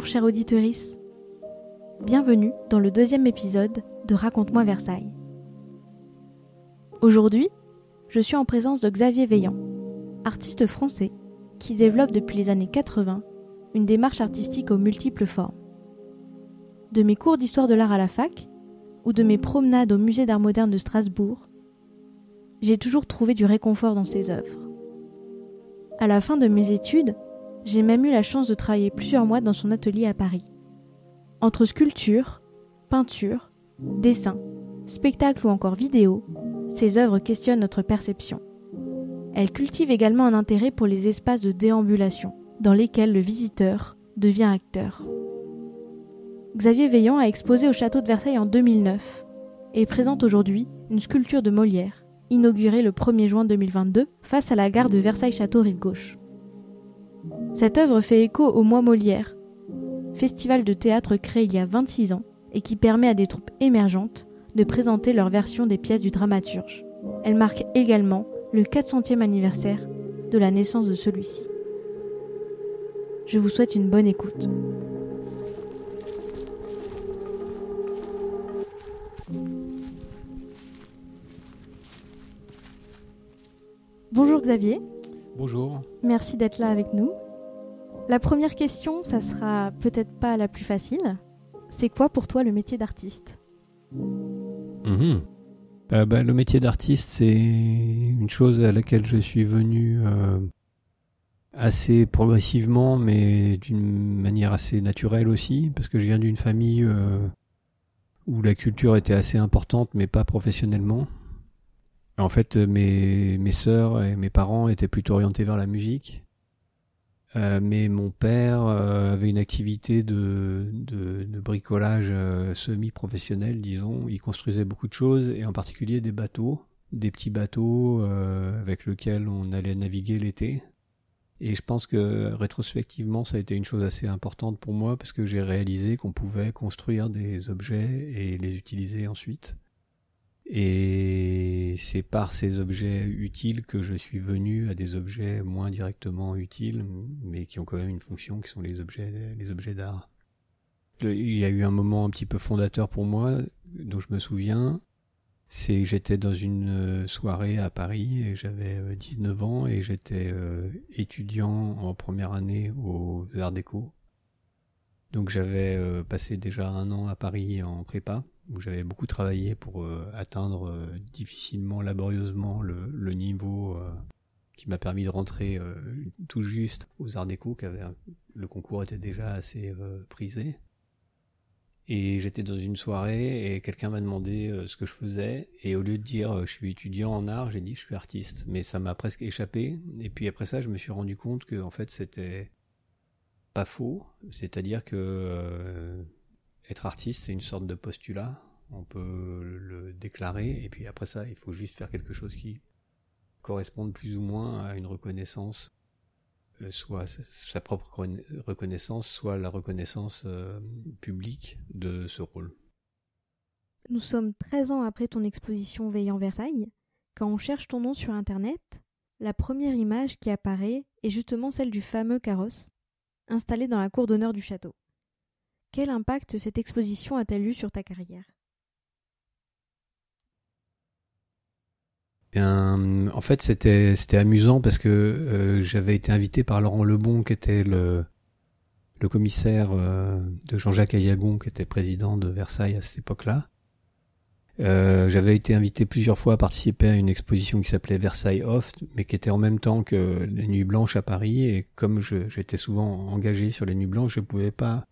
Bonjour chère auditorice. Bienvenue dans le deuxième épisode de Raconte-moi Versailles. Aujourd'hui, je suis en présence de Xavier Veillant, artiste français qui développe depuis les années 80 une démarche artistique aux multiples formes. De mes cours d'histoire de l'art à la fac ou de mes promenades au musée d'art moderne de Strasbourg, j'ai toujours trouvé du réconfort dans ses œuvres. À la fin de mes études, j'ai même eu la chance de travailler plusieurs mois dans son atelier à Paris. Entre sculpture, peinture, dessin, spectacle ou encore vidéo, ses œuvres questionnent notre perception. Elle cultive également un intérêt pour les espaces de déambulation, dans lesquels le visiteur devient acteur. Xavier Veillant a exposé au château de Versailles en 2009 et présente aujourd'hui une sculpture de Molière, inaugurée le 1er juin 2022 face à la gare de Versailles-Château Rive Gauche. Cette œuvre fait écho au Mois Molière, festival de théâtre créé il y a 26 ans et qui permet à des troupes émergentes de présenter leur version des pièces du dramaturge. Elle marque également le 400e anniversaire de la naissance de celui-ci. Je vous souhaite une bonne écoute. Bonjour Xavier. Bonjour. Merci d'être là avec nous. La première question, ça sera peut-être pas la plus facile. C'est quoi pour toi le métier d'artiste? Mhm. Euh, bah, le métier d'artiste, c'est une chose à laquelle je suis venu euh, assez progressivement, mais d'une manière assez naturelle aussi, parce que je viens d'une famille euh, où la culture était assez importante, mais pas professionnellement. En fait, mes, mes sœurs et mes parents étaient plutôt orientés vers la musique. Euh, mais mon père euh, avait une activité de, de, de bricolage euh, semi-professionnel, disons. Il construisait beaucoup de choses, et en particulier des bateaux, des petits bateaux avec lesquels on allait naviguer l'été. Et je pense que rétrospectivement, ça a été une chose assez importante pour moi, parce que j'ai réalisé qu'on pouvait construire des objets et les utiliser ensuite. Et c'est par ces objets utiles que je suis venu à des objets moins directement utiles, mais qui ont quand même une fonction, qui sont les objets, les objets d'art. Il y a eu un moment un petit peu fondateur pour moi, dont je me souviens. C'est j'étais dans une soirée à Paris et j'avais 19 ans et j'étais étudiant en première année aux Arts Déco. Donc j'avais passé déjà un an à Paris en prépa où j'avais beaucoup travaillé pour euh, atteindre euh, difficilement, laborieusement le, niveau euh, qui m'a permis de rentrer tout juste aux Arts Déco, avait le concours était déjà assez prisé. Et j'étais dans une soirée et quelqu'un m'a demandé ce que je faisais et au lieu de dire je suis étudiant en art, j'ai dit je suis artiste. Mais ça m'a presque échappé. Et puis après ça, je me suis rendu compte que en fait c'était pas faux. C'est-à-dire que être artiste, c'est une sorte de postulat. On peut le déclarer, et puis après ça, il faut juste faire quelque chose qui corresponde plus ou moins à une reconnaissance, euh, soit sa propre reconnaissance, soit la reconnaissance euh, publique de ce rôle. Nous sommes 13 ans après ton exposition Veillant Versailles. Quand on cherche ton nom sur Internet, la première image qui apparaît est justement celle du fameux carrosse, installé dans la cour d'honneur du château. Quel impact cette exposition a-t-elle eu sur ta carrière? En fait, c'était c'était amusant parce que euh, j'avais été invité par Laurent Lebon, qui était le le commissaire euh, de Jean-Jacques Ayagon, qui était président de Versailles à cette époque-là. Euh, j'avais été invité plusieurs fois à participer à une exposition qui s'appelait Versailles Off, mais qui était en même temps que les Nuits Blanches à Paris. Et comme j'étais souvent engagé sur les Nuits Blanches, je pouvais pas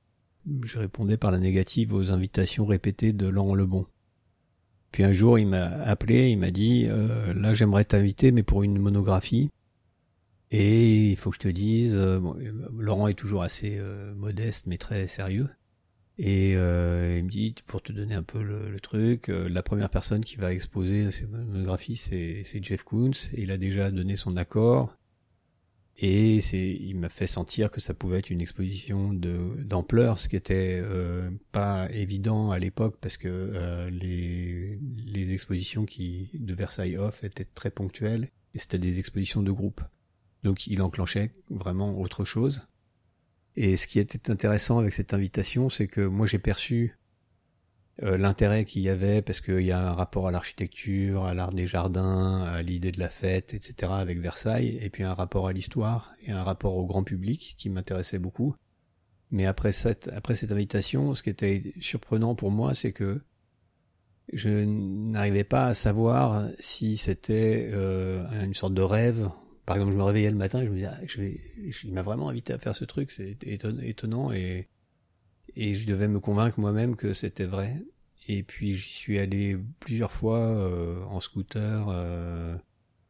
je répondais par la négative aux invitations répétées de Laurent Lebon. Puis un jour, il m'a appelé, il m'a dit euh, là, j'aimerais t'inviter, mais pour une monographie. Et il faut que je te dise, euh, Laurent est toujours assez modeste, mais très sérieux. Et il me dit, pour te donner un peu le, truc, la première personne qui va exposer ces monographies, c'est Jeff Koons. Il a déjà donné son accord. Et il m'a fait sentir que ça pouvait être une exposition d'ampleur, ce qui était euh, pas évident à l'époque parce que euh, les les expositions qui de Versailles Off étaient très ponctuelles et c'était des expositions de groupe. Donc il enclenchait vraiment autre chose. Et ce qui était intéressant avec cette invitation, c'est que moi j'ai perçu euh, l'intérêt qu'il y avait parce qu'il y a un rapport à l'architecture, à l'art des jardins, à l'idée de la fête, etc. avec Versailles, et puis un rapport à l'histoire et un rapport au grand public qui m'intéressait beaucoup. Mais après cette, invitation, ce qui était surprenant pour moi, c'est que je n'arrivais pas à savoir si c'était euh, une sorte de rêve. Par exemple, je me réveillais le matin et je me disais, ah, je vais, il m'a vraiment invité à faire ce truc, c'est étonnant et je devais me convaincre moi-même que c'était vrai. Et puis j'y suis allé plusieurs fois euh, en scooter, euh,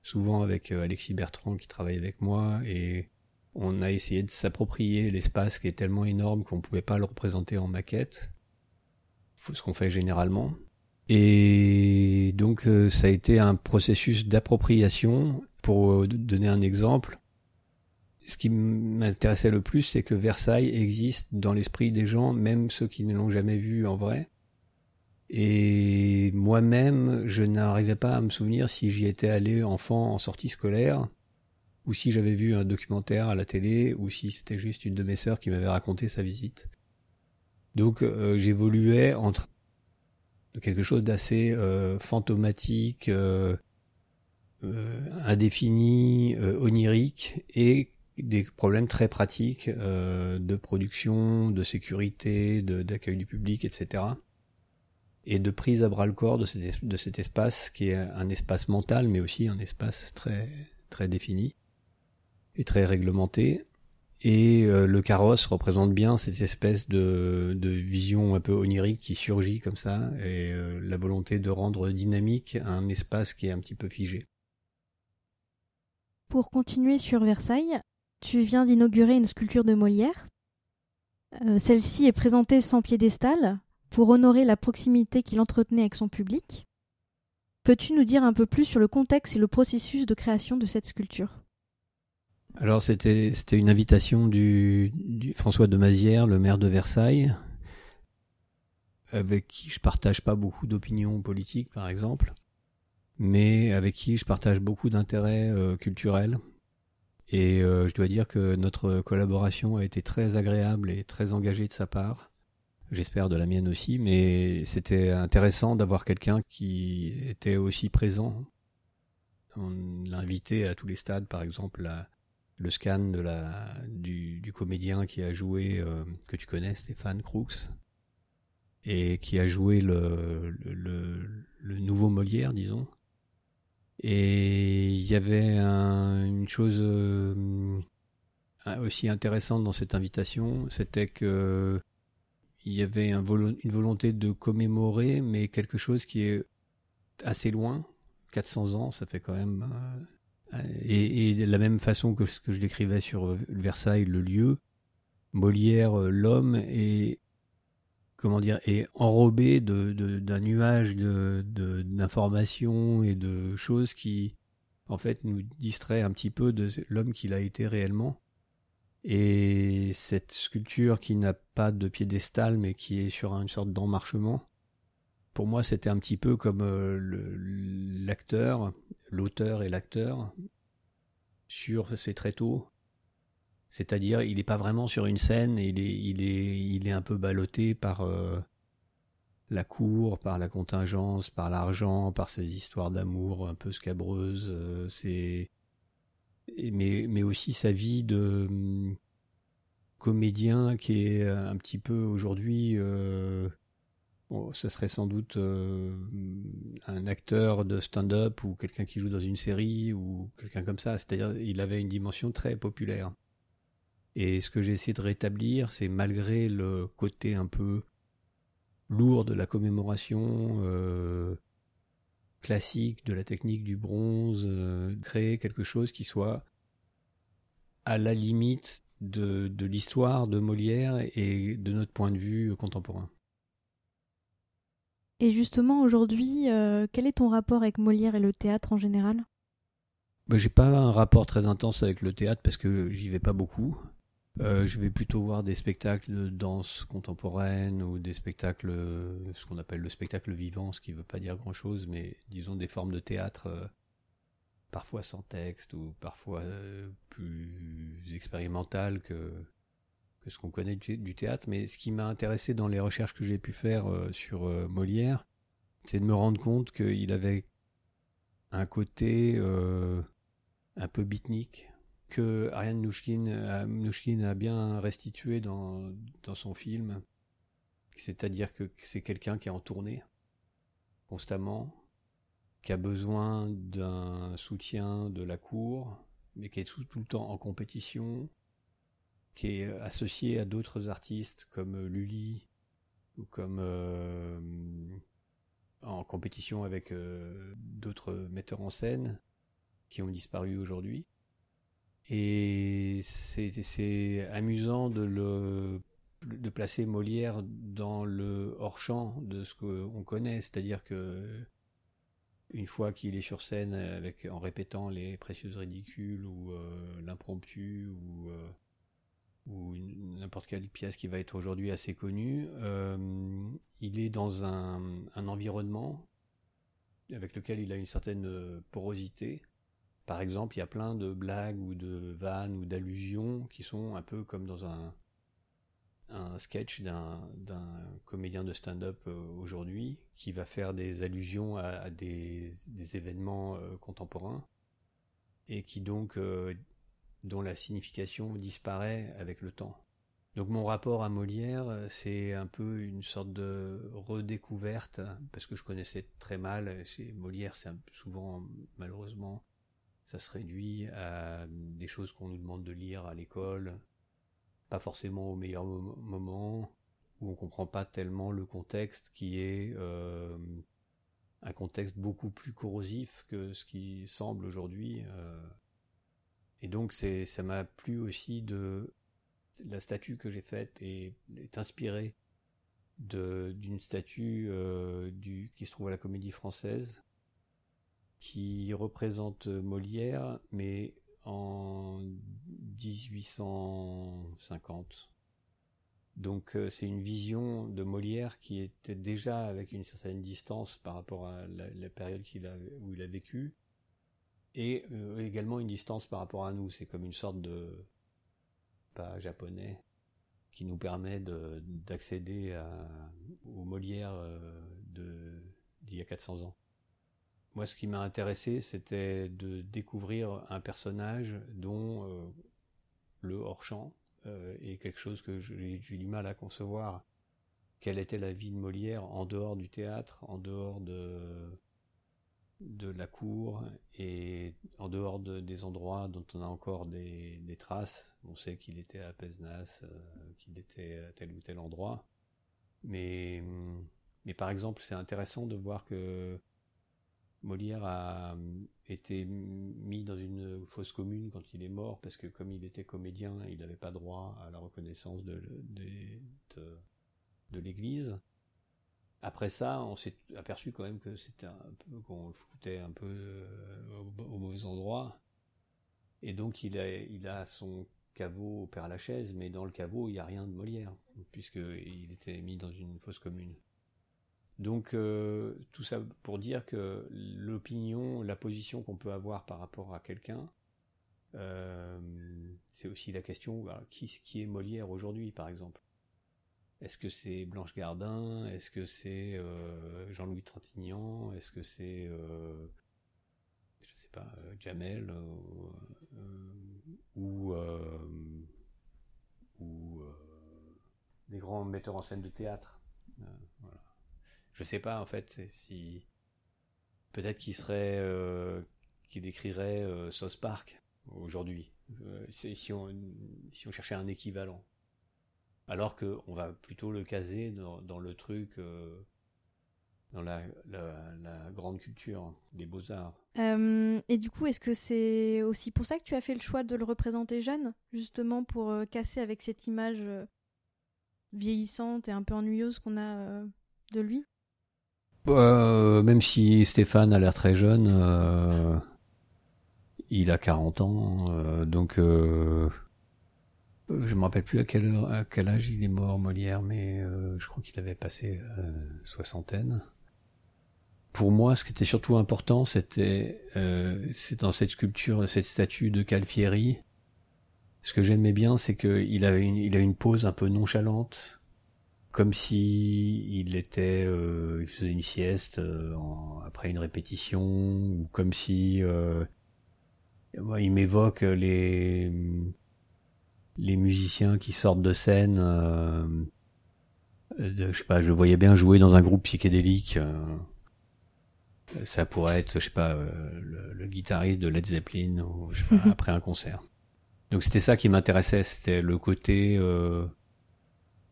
souvent avec euh, Alexis Bertrand qui travaille avec moi, et on a essayé de s'approprier l'espace qui est tellement énorme qu'on ne pouvait pas le représenter en maquette, ce qu'on fait généralement. Et donc ça a été un processus d'appropriation. Pour donner un exemple, ce qui m'intéressait le plus, c'est que Versailles existe dans l'esprit des gens, même ceux qui ne l'ont jamais vu en vrai. Et moi-même, je n'arrivais pas à me souvenir si j'y étais allé enfant en sortie scolaire, ou si j'avais vu un documentaire à la télé, ou si c'était juste une de mes sœurs qui m'avait raconté sa visite. Donc euh, j'évoluais entre quelque chose d'assez euh, fantomatique, euh, indéfini, onirique, et des problèmes très pratiques euh, de production, de sécurité, d'accueil du public, etc. Et de prise à bras le corps de cet, espace qui est un espace mental, mais aussi un espace très, défini et très réglementé. Et euh, le carrosse représente bien cette espèce de, vision un peu onirique qui surgit comme ça, et euh, la volonté de rendre dynamique un espace qui est un petit peu figé. Pour continuer sur Versailles, tu viens d'inaugurer une sculpture de Molière. Euh, celle-ci est présentée sans piédestal pour honorer la proximité qu'il entretenait avec son public. Peux-tu nous dire un peu plus sur le contexte et le processus de création de cette sculpture? Alors c'était une invitation du, François de Mazières, le maire de Versailles, avec qui je partage pas beaucoup d'opinions politiques par exemple, mais avec qui je partage beaucoup d'intérêts euh, culturels et euh, je dois dire que notre collaboration a été très agréable et très engagée de sa part. J'espère de la mienne aussi, mais c'était intéressant d'avoir quelqu'un qui était aussi présent. On l'a invité à tous les stades, par exemple, le scan du, comédien qui a joué, euh, que tu connais, Stéphane Crooks, et qui a joué le nouveau Molière, disons. Et il y avait une chose euh, aussi intéressante dans cette invitation, c'était que il y avait une volonté de commémorer, mais quelque chose qui est assez loin, 400 ans, ça fait quand même. Euh, et, et, de la même façon que ce que je décrivais sur Versailles, le lieu, Molière, euh, l'homme, est comment dire, est enrobé d'un nuage d'informations et de choses qui, en fait, nous distrait un petit peu de l'homme qu'il a été réellement. Et cette sculpture qui n'a pas de piédestal, mais qui est sur une sorte d'emmarchement, pour moi, c'était un petit peu comme euh, l'acteur, l'auteur et l'acteur sur ces tréteaux c'est-à-dire, il n'est pas vraiment sur une scène, il est, il est, il est un peu ballotté par euh, la cour, par la contingence, par l'argent, par ces histoires d'amour un peu scabreuses. Euh, c'est, mais, aussi sa vie de hum, comédien qui est un petit peu aujourd'hui. Euh, ce serait sans doute un acteur de stand-up ou quelqu'un qui joue dans une série ou quelqu'un comme ça. C'est-à-dire, il avait une dimension très populaire. Et ce que j'ai essayé de rétablir, c'est malgré le côté un peu lourd de la commémoration euh, classique de la technique du bronze, euh, créer quelque chose qui soit à la limite de, de l'histoire de Molière et de notre point de vue contemporain. Et justement, aujourd'hui, euh, quel est ton rapport avec Molière et le théâtre en général? Bah, J'ai pas un rapport très intense avec le théâtre parce que j'y vais pas beaucoup. Euh, je vais plutôt voir des spectacles de danse contemporaine ou des spectacles, ce qu'on appelle le spectacle vivant, ce qui ne veut pas dire grand-chose, mais disons des formes de théâtre, euh, parfois sans texte ou parfois euh, plus expérimentales que, ce qu'on connaît du, théâtre. Mais ce qui m'a intéressé dans les recherches que j'ai pu faire sur Molière, c'est de me rendre compte qu'il avait un côté un peu beatnik que Ariane Mnouchkine a, bien restitué dans, dans son film. C'est-à-dire que c'est quelqu'un qui est en tournée constamment, qui a besoin d'un soutien de la cour, mais qui est tout, le temps en compétition, qui est associé à d'autres artistes comme Lully ou comme euh, en compétition avec euh, d'autres metteurs en scène qui ont disparu aujourd'hui. Et c'est amusant de placer Molière dans le hors-champ de ce qu'on connaît, c'est-à-dire que une fois qu'il est sur scène en répétant les précieuses ridicules ou euh, l'impromptu ou euh, n'importe quelle pièce qui va être aujourd'hui assez connue, euh, il est dans un environnement avec lequel il a une certaine porosité par exemple, il y a plein de blagues ou de vannes ou d'allusions qui sont un peu comme dans un, sketch d'un comédien de stand-up euh, aujourd'hui qui va faire des allusions à, des, événements euh, contemporains et qui donc euh, dont la signification disparaît avec le temps. Donc mon rapport à Molière, c'est un peu une sorte de redécouverte parce que je connaissais très mal. Molière, c'est souvent malheureusement ça se réduit à des choses qu'on nous demande de lire à l'école, pas forcément au meilleur moment, où on comprend pas tellement le contexte qui est euh, un contexte beaucoup plus corrosif que ce qui semble aujourd'hui. Euh. Et donc ça m'a plu aussi de la statue que j'ai faite et est inspirée d'une statue euh, qui se trouve à la Comédie Française qui représente Molière, mais en 1850. Donc euh, c'est une vision de Molière qui était déjà avec une certaine distance par rapport à la, période où il a vécu, et euh, également une distance par rapport à nous. C'est comme une sorte de pas japonais qui nous permet d'accéder au Molière euh, d'il y a 400 ans. Moi, ce qui m'a intéressé, c'était de découvrir un personnage dont euh, le hors-champ euh, est quelque chose que j'ai du mal à concevoir. Quelle était la vie de Molière en dehors du théâtre, en dehors de, la cour et en dehors des endroits dont on a encore des, traces? On sait qu'il était à Pesnas, euh, qu'il était à tel ou tel endroit. Mais par exemple, c'est intéressant de voir que Molière a euh, été mis dans une fosse commune quand il est mort parce que comme il était comédien, il n'avait pas droit à la reconnaissance de, de, l'Église. Après ça, on s'est aperçu quand même que c'était un peu qu'on le foutait un peu euh, au, mauvais endroit. Et donc il a, il a son caveau au Père Lachaise, mais dans le caveau il n'y a rien de Molière puisqu'il était mis dans une fosse commune. Donc euh, tout ça pour dire que l'opinion, la position qu'on peut avoir par rapport à quelqu'un, euh, c'est aussi la question bah, qui, est Molière aujourd'hui, par exemple. Est-ce que c'est Blanche Gardin? Est-ce que c'est euh, Jean-Louis Trintignant? Est-ce que c'est, je sais pas, Jamel ou des grands metteurs en scène de théâtre? Je sais pas en fait si peut-être qu'il serait euh, qu'il décrirait euh, Park aujourd'hui. Euh, si on si on cherchait un équivalent. Alors que on va plutôt le caser dans, le truc dans la, la, grande culture des beaux-arts. et du coup, est-ce que c'est aussi pour ça que tu as fait le choix de le représenter jeune, justement pour casser avec cette image vieillissante et un peu ennuyeuse qu'on a de lui? Euh, même si Stéphane a l'air très jeune, euh, il a 40 ans, euh, donc je me rappelle plus à quel, à quel âge il est mort Molière, mais je crois qu'il avait passé soixantaine. Pour moi, ce qui était surtout important, c'était c'est dans cette sculpture, cette statue de Calfieri, Ce que j'aimais bien, c'est qu'il a une pose un peu nonchalante, comme si il était, euh, il faisait une sieste euh, après une répétition, ou comme si euh, il m'évoque les les musiciens qui sortent de scène. je sais pas, je voyais bien jouer dans un groupe psychédélique. ça pourrait être, je sais pas, le, guitariste de Led Zeppelin ou je sais pas, après un concert. Donc c'était ça qui m'intéressait, c'était le côté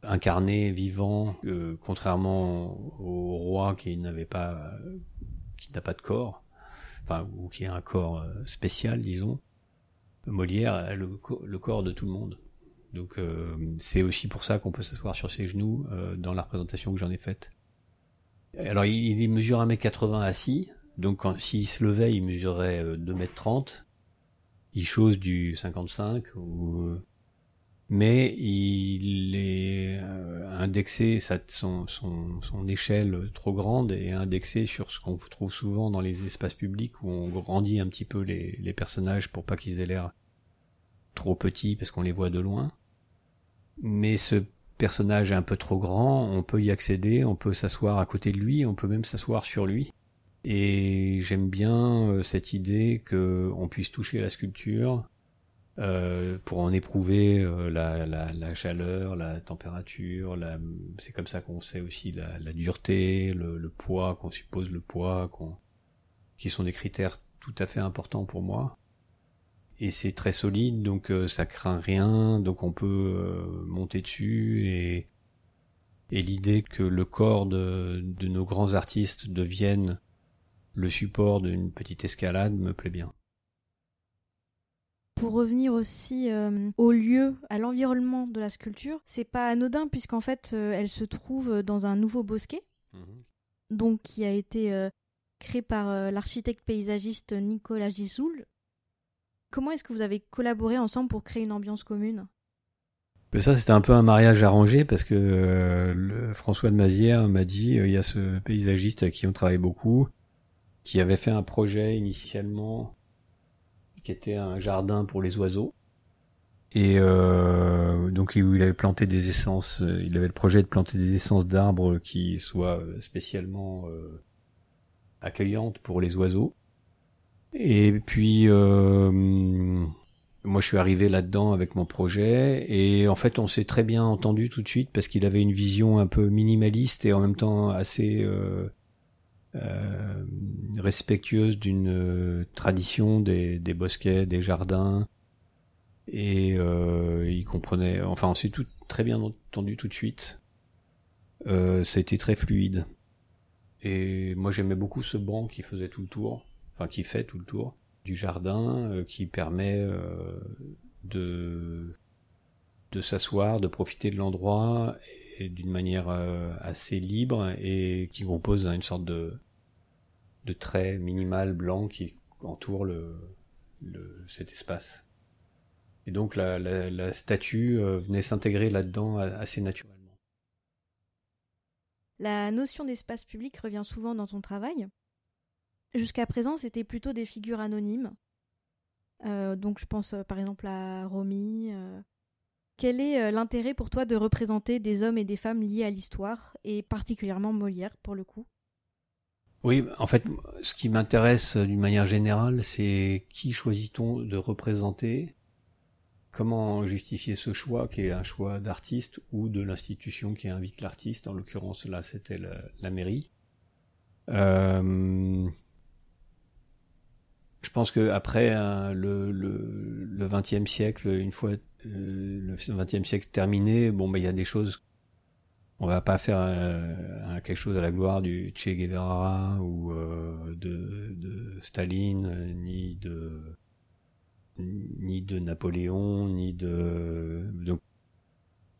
incarné, vivant, euh, contrairement au roi qui n'avait pas, qui n'a pas de corps, enfin ou qui a un corps euh, spécial, disons. Molière a le, corps de tout le monde. Donc euh, c'est aussi pour ça qu'on peut s'asseoir sur ses genoux dans la représentation que j'en ai faite. Alors il, il mesure 1m80 assis, donc s'il se levait, il mesurerait 2m30. Il chose du 55 ou mais il est euh, indexé, son, échelle trop grande est indexé sur ce qu'on trouve souvent dans les espaces publics où on grandit un petit peu les, les personnages pour pas qu'ils aient l'air trop petits parce qu'on les voit de loin. Mais ce personnage est un peu trop grand, on peut y accéder, on peut s'asseoir à côté de lui, on peut même s'asseoir sur lui. Et j'aime bien euh, cette idée qu'on puisse toucher la sculpture, euh, pour en éprouver euh, la, la, la, chaleur, la température. La... C'est comme ça qu'on sait aussi la, la dureté, le, poids, qu'on suppose le poids, qu'on... qui sont des critères tout à fait importants pour moi. Et c'est très solide, donc euh, ça craint rien, donc on peut monter dessus et, l'idée que le corps de nos grands artistes devienne le support d'une petite escalade me plaît bien. Pour revenir aussi euh, au lieu, à l'environnement de la sculpture, c'est pas anodin puisqu'en fait euh, elle se trouve dans un nouveau bosquet, mhm. donc qui a été euh, créé par l'architecte paysagiste Nicolas Gisoul. Comment est-ce que vous avez collaboré ensemble pour créer une ambiance commune? Ben ça, c'était un peu un mariage arrangé parce que le François de Mazière m'a dit il y a ce paysagiste avec qui on travaille beaucoup, qui avait fait un projet initialement qui était un jardin pour les oiseaux. Et euh, donc il avait planté des essences, euh, il avait le projet de planter des essences d'arbres qui soient euh, spécialement accueillantes pour les oiseaux. Et puis moi je suis arrivé là-dedans avec mon projet et en fait on s'est très bien entendu tout de suite parce qu'il avait une vision un peu minimaliste et en même temps assez euh, respectueuse d'une euh, tradition des, bosquets, des jardins, et euh, il comprenait. Enfin, on s'est tout très bien entendu tout de suite. Euh, ça a été très fluide. Et moi, j'aimais beaucoup ce banc qui faisait tout le tour, enfin qui fait tout le tour du jardin, qui permet de de s'asseoir, de profiter de l'endroit d'une manière assez libre et qui compose une sorte de de traits minimal blanc qui entoure le, cet espace. Et donc la, statue euh, venait s'intégrer là-dedans assez naturellement. La notion d'espace public revient souvent dans ton travail. Jusqu'à présent, c'était plutôt des figures anonymes. Euh, donc je pense euh, par exemple à Romy. Quel est l'intérêt pour toi de représenter des hommes et des femmes liés à l'histoire, et particulièrement Molière pour le coup? Oui, en fait, ce qui m'intéresse d'une manière générale, c'est qui choisit-on de représenter? Comment justifier ce choix qui est un choix d'artiste ou de l'institution qui invite l'artiste? En l'occurrence, là, c'était la, mairie. Euh, je pense que après hein, le, 20e siècle, une fois euh, le 20e siècle terminé, bon, bah, il y a des choses on va pas faire euh, quelque chose à la gloire du Che Guevara ou euh, de, de, Staline, ni de ni de Napoléon, ni de donc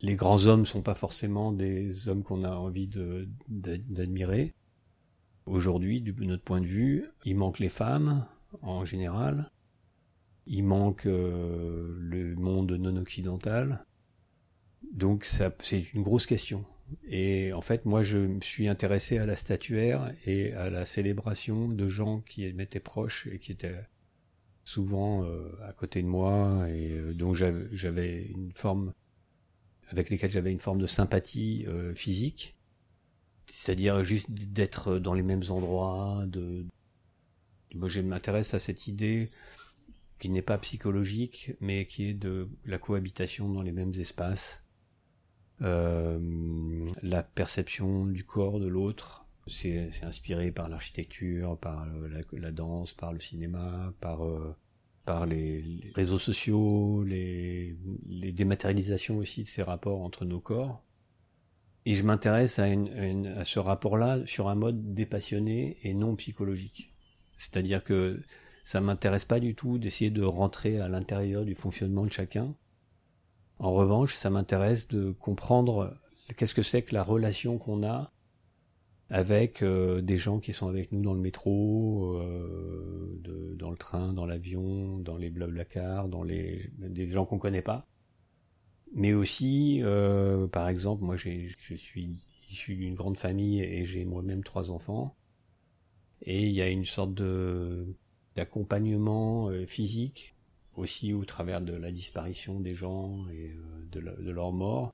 les grands hommes sont pas forcément des hommes qu'on a envie de d'admirer. Aujourd'hui, de notre point de vue, il manque les femmes en général, il manque euh, le monde non occidental. Donc ça, c'est une grosse question. Et en fait, moi, je me suis intéressé à la statuaire et à la célébration de gens qui m'étaient proches et qui étaient souvent à côté de moi et donc j'avais une forme avec lesquels j'avais une forme de sympathie physique, c'est-à-dire juste d'être dans les mêmes endroits. De, moi, je m'intéresse à cette idée qui n'est pas psychologique, mais qui est de la cohabitation dans les mêmes espaces, euh, la perception du corps de l'autre. C'est inspiré par l'architecture, par la, danse, par le cinéma, par euh, les, réseaux sociaux, les, dématérialisations aussi de ces rapports entre nos corps. Et je m'intéresse à, ce rapport-là sur un mode dépassionné et non psychologique. C'est-à-dire que ça m'intéresse pas du tout d'essayer de rentrer à l'intérieur du fonctionnement de chacun. En revanche, ça m'intéresse de comprendre qu'est-ce que c'est que la relation qu'on a avec euh, des gens qui sont avec nous dans le métro, euh, dans le train, dans l'avion, dans les cars, dans les des gens qu'on connaît pas. Mais aussi, euh, par exemple, moi je suis issu d'une grande famille et j'ai moi-même trois enfants. Et il y a une sorte de d'accompagnement euh, physique aussi au travers de la disparition des gens et euh, de, leur mort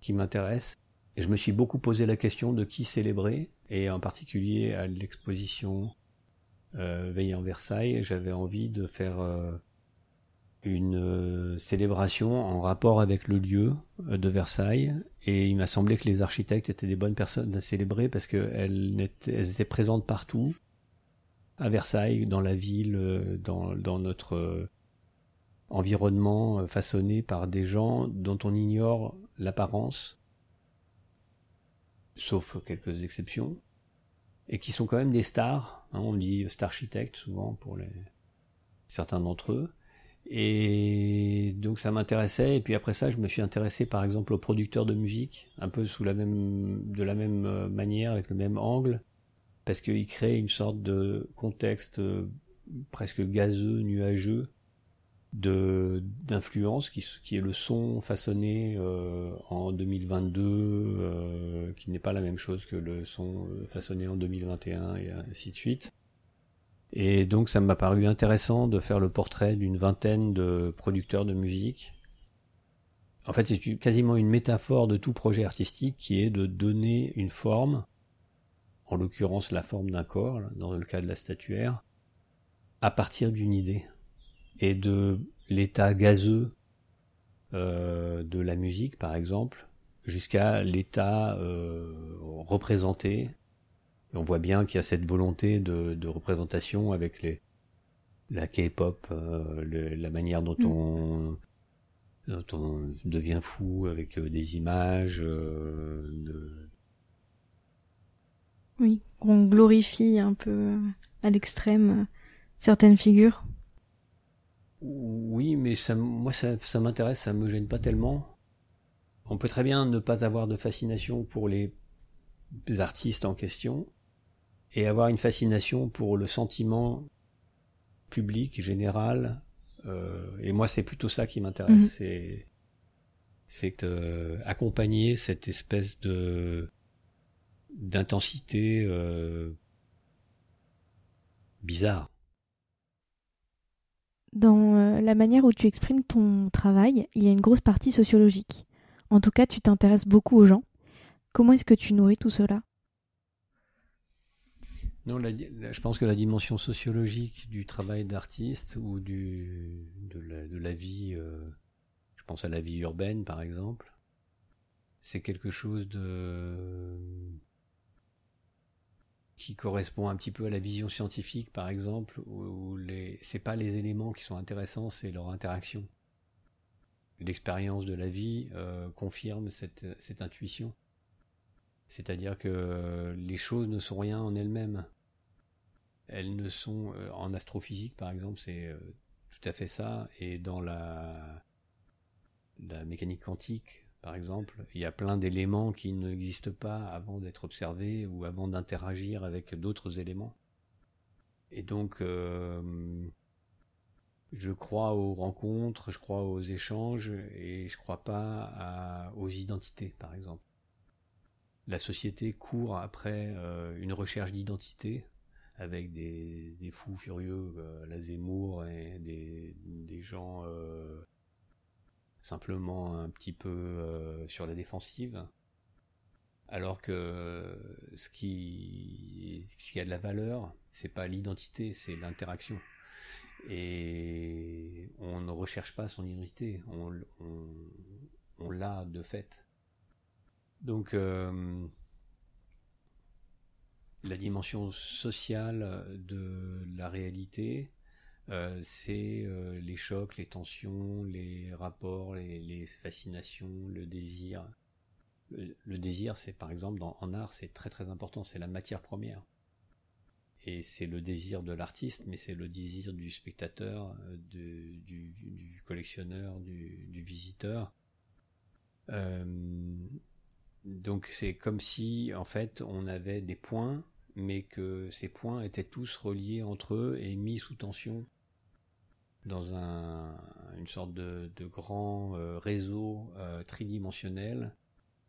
qui m'intéresse. Je me suis beaucoup posé la question de qui célébrer, et en particulier à l'exposition euh, Versailles, j'avais envie de faire euh, une célébration en rapport avec le lieu de Versailles, et il m'a semblé que les architectes étaient des bonnes personnes à célébrer parce qu'elles elles étaient présentes partout, à Versailles, dans la ville, euh, dans, notre euh, environnement euh, façonné par des gens dont on ignore l'apparence, sauf quelques exceptions, et qui sont quand même des stars. Hein, on dit star architecte souvent pour certains d'entre eux. Et donc ça m'intéressait. Et puis après ça, je me suis intéressé par exemple aux producteurs de musique, un peu sous la même, de la même manière, avec le même angle parce qu'il crée une sorte de contexte euh, presque gazeux, nuageux, de d'influence qui, est le son façonné euh, en 2022 euh, qui n'est pas la même chose que le son façonné en 2021 et ainsi de suite. Et donc ça m'a paru intéressant de faire le portrait d'une vingtaine de producteurs de musique. En fait c'est quasiment une métaphore de tout projet artistique qui est de donner une forme en l'occurrence la forme d'un corps, dans le cas de la statuaire, à partir d'une idée et de l'état gazeux euh, de la musique, par exemple, jusqu'à l'état euh, représenté. on voit bien qu'il y a cette volonté de, représentation avec les, la K-pop, euh, la manière dont mm. on dont on devient fou avec des images, de, oui, qu'on glorifie un peu à l'extrême euh, certaines figures. Oui, mais ça, moi ça, ça m'intéresse, ça me gêne pas tellement. On peut très bien ne pas avoir de fascination pour les artistes en question et avoir une fascination pour le sentiment public général. Euh, et moi, c'est plutôt ça qui m'intéresse. Mhm. C'est c'est euh, accompagner cette espèce de d'intensité euh, bizarre. Dans euh, la manière où tu exprimes ton travail, il y a une grosse partie sociologique. En tout cas, tu t'intéresses beaucoup aux gens. Comment est-ce que tu nourris tout cela? Non, je pense que la dimension sociologique du travail d'artiste ou du, de, la, vie, euh, je pense à la vie urbaine par exemple, c'est quelque chose de qui correspond un petit peu à la vision scientifique, par exemple, où, les c'est pas les éléments qui sont intéressants, c'est leur interaction. L'expérience de la vie euh, confirme cette, cette intuition. C'est-à-dire que les choses ne sont rien en elles-mêmes. Elles ne sont euh, en astrophysique, par exemple, c'est euh, tout à fait ça, et dans la, la mécanique quantique, par exemple, il y a plein d'éléments qui n'existent pas avant d'être observés ou avant d'interagir avec d'autres éléments. Et donc, euh, je crois aux rencontres, je crois aux échanges, et je crois pas aux identités, par exemple. La société court après euh, une recherche d'identité, avec des, fous furieux, euh, la Zemmour et des, gens simplement un petit peu euh, sur la défensive. Alors que ce qui, ce qui a de la valeur, c'est pas l'identité, c'est l'interaction. Et on ne recherche pas son identité, on l'a de fait. Donc euh, la dimension sociale de la réalité, euh, c'est euh, les chocs, les tensions, les rapports, les, les fascinations, le désir. Le, désir, c'est par exemple en art, c'est très très important, c'est la matière première. Et c'est le désir de l'artiste, mais c'est le désir du spectateur, de, du, collectionneur, du, visiteur. Euh, donc c'est comme si en fait on avait des points, mais que ces points étaient tous reliés entre eux et mis sous tension dans un, une sorte de, de grand euh, réseau euh, tridimensionnel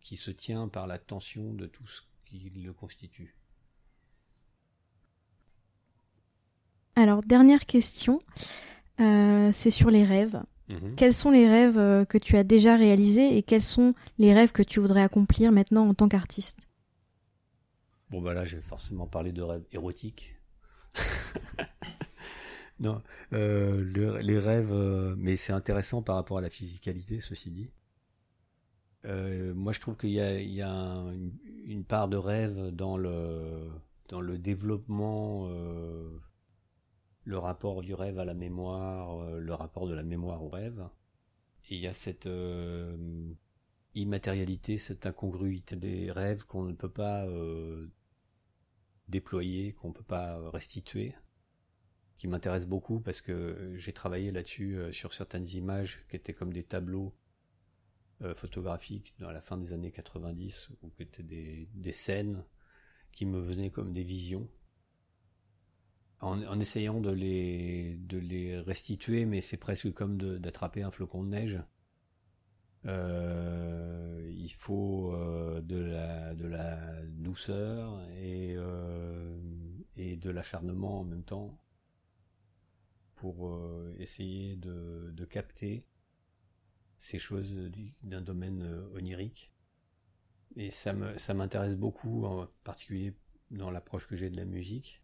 qui se tient par la tension de tout ce qui le constitue. Alors, dernière question, euh, c'est sur les rêves. Mhm. Quels sont les rêves que tu as déjà réalisés et quels sont les rêves que tu voudrais accomplir maintenant en tant qu'artiste? Bon bah là je vais forcément parler de rêves érotiques. non, euh, le- les rêves, euh, mais c'est intéressant par rapport à la physicalité, ceci dit. Euh, moi je trouve qu'il y a, une, part de rêve dans le, dans le développement, le rapport du rêve à la mémoire, le rapport de la mémoire au rêve. Et il y a cette immatérialité, cette incongruité des rêves qu'on ne peut pas déployer, qu'on ne peut pas restituer, qui m'intéresse beaucoup parce que j'ai travaillé là-dessus euh, sur certaines images qui étaient comme des tableaux euh, photographiques dans la fin des années 90, ou qui étaient des, scènes qui me venaient comme des visions. En, essayant de les, de les restituer, mais c'est presque comme d'attraper un flocon de neige. Euh, il faut de, la, de la douceur et, et de l'acharnement en même temps pour euh, essayer de, capter ces choses du- d'un domaine euh, onirique. Et ça m'intéresse beaucoup, en particulier dans l'approche que j'ai de la musique.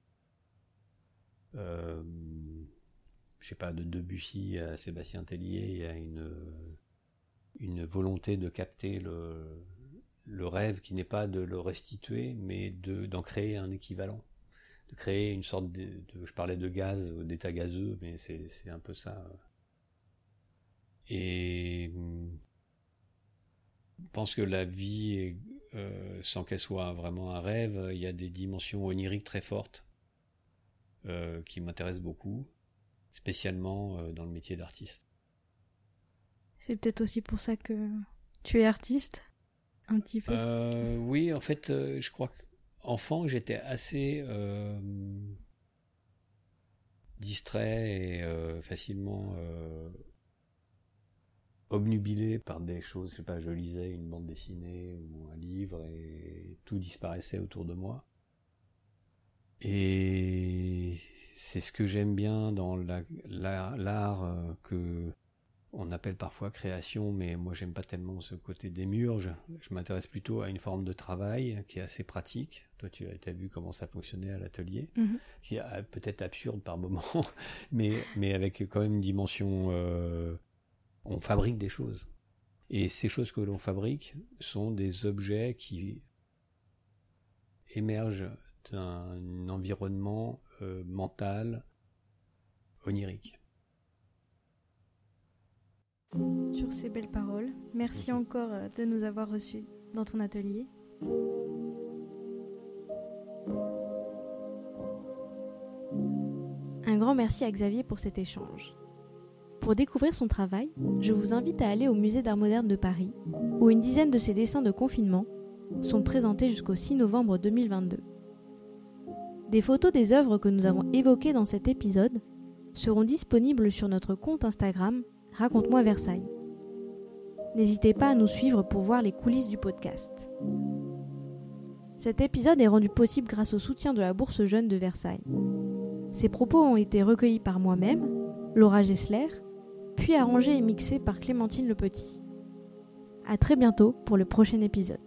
Euh, je sais pas, de Debussy à Sébastien Tellier, il y a une une volonté de capter le, le rêve qui n'est pas de le restituer, mais de, d'en créer un équivalent. De créer une sorte de, de- je parlais de gaz, d'état gazeux, mais c'est, c'est un peu ça. Et je pense que la vie, est, euh, sans qu'elle soit vraiment un rêve, il y a des dimensions oniriques très fortes euh, qui m'intéressent beaucoup, spécialement euh, dans le métier d'artiste. C'est peut-être aussi pour ça que tu es artiste Un petit peu oui, en fait, je crois qu'enfant, j'étais assez euh, distrait et euh, facilement euh, obnubilé par des choses. Je sais pas, je lisais une bande dessinée ou un livre et tout disparaissait autour de moi. Et c'est ce que j'aime bien dans la- la- l'art que on appelle parfois création, mais moi j'aime pas tellement ce côté démurge. Je m'intéresse plutôt à une forme de travail qui est assez pratique. Toi, tu as, vu comment ça fonctionnait à l'atelier, Mhm. qui est euh, peut-être absurde par moment, mais, mais avec quand même une dimension. euh, on fabrique des choses. Et ces choses que l'on fabrique sont des objets qui émergent d'un environnement euh, mental onirique. Sur ces belles paroles, merci encore euh, de nous avoir reçus dans ton atelier. Un grand merci à Xavier pour cet échange. Pour découvrir son travail, je vous invite à aller au Musée d'Art moderne de Paris, où une dizaine de ses dessins de confinement sont présentés jusqu'au 6 novembre 2022. Des photos des œuvres que nous avons évoquées dans cet épisode seront disponibles sur notre compte Instagram Raconte-moi Versailles. N'hésitez pas à nous suivre pour voir les coulisses du podcast. Cet épisode est rendu possible grâce au soutien de la Bourse Jeune de Versailles. Ces propos ont été recueillis par moi-même, Laura Gessler, puis arrangés et mixés par Clémentine Le Petit. À très bientôt pour le prochain épisode.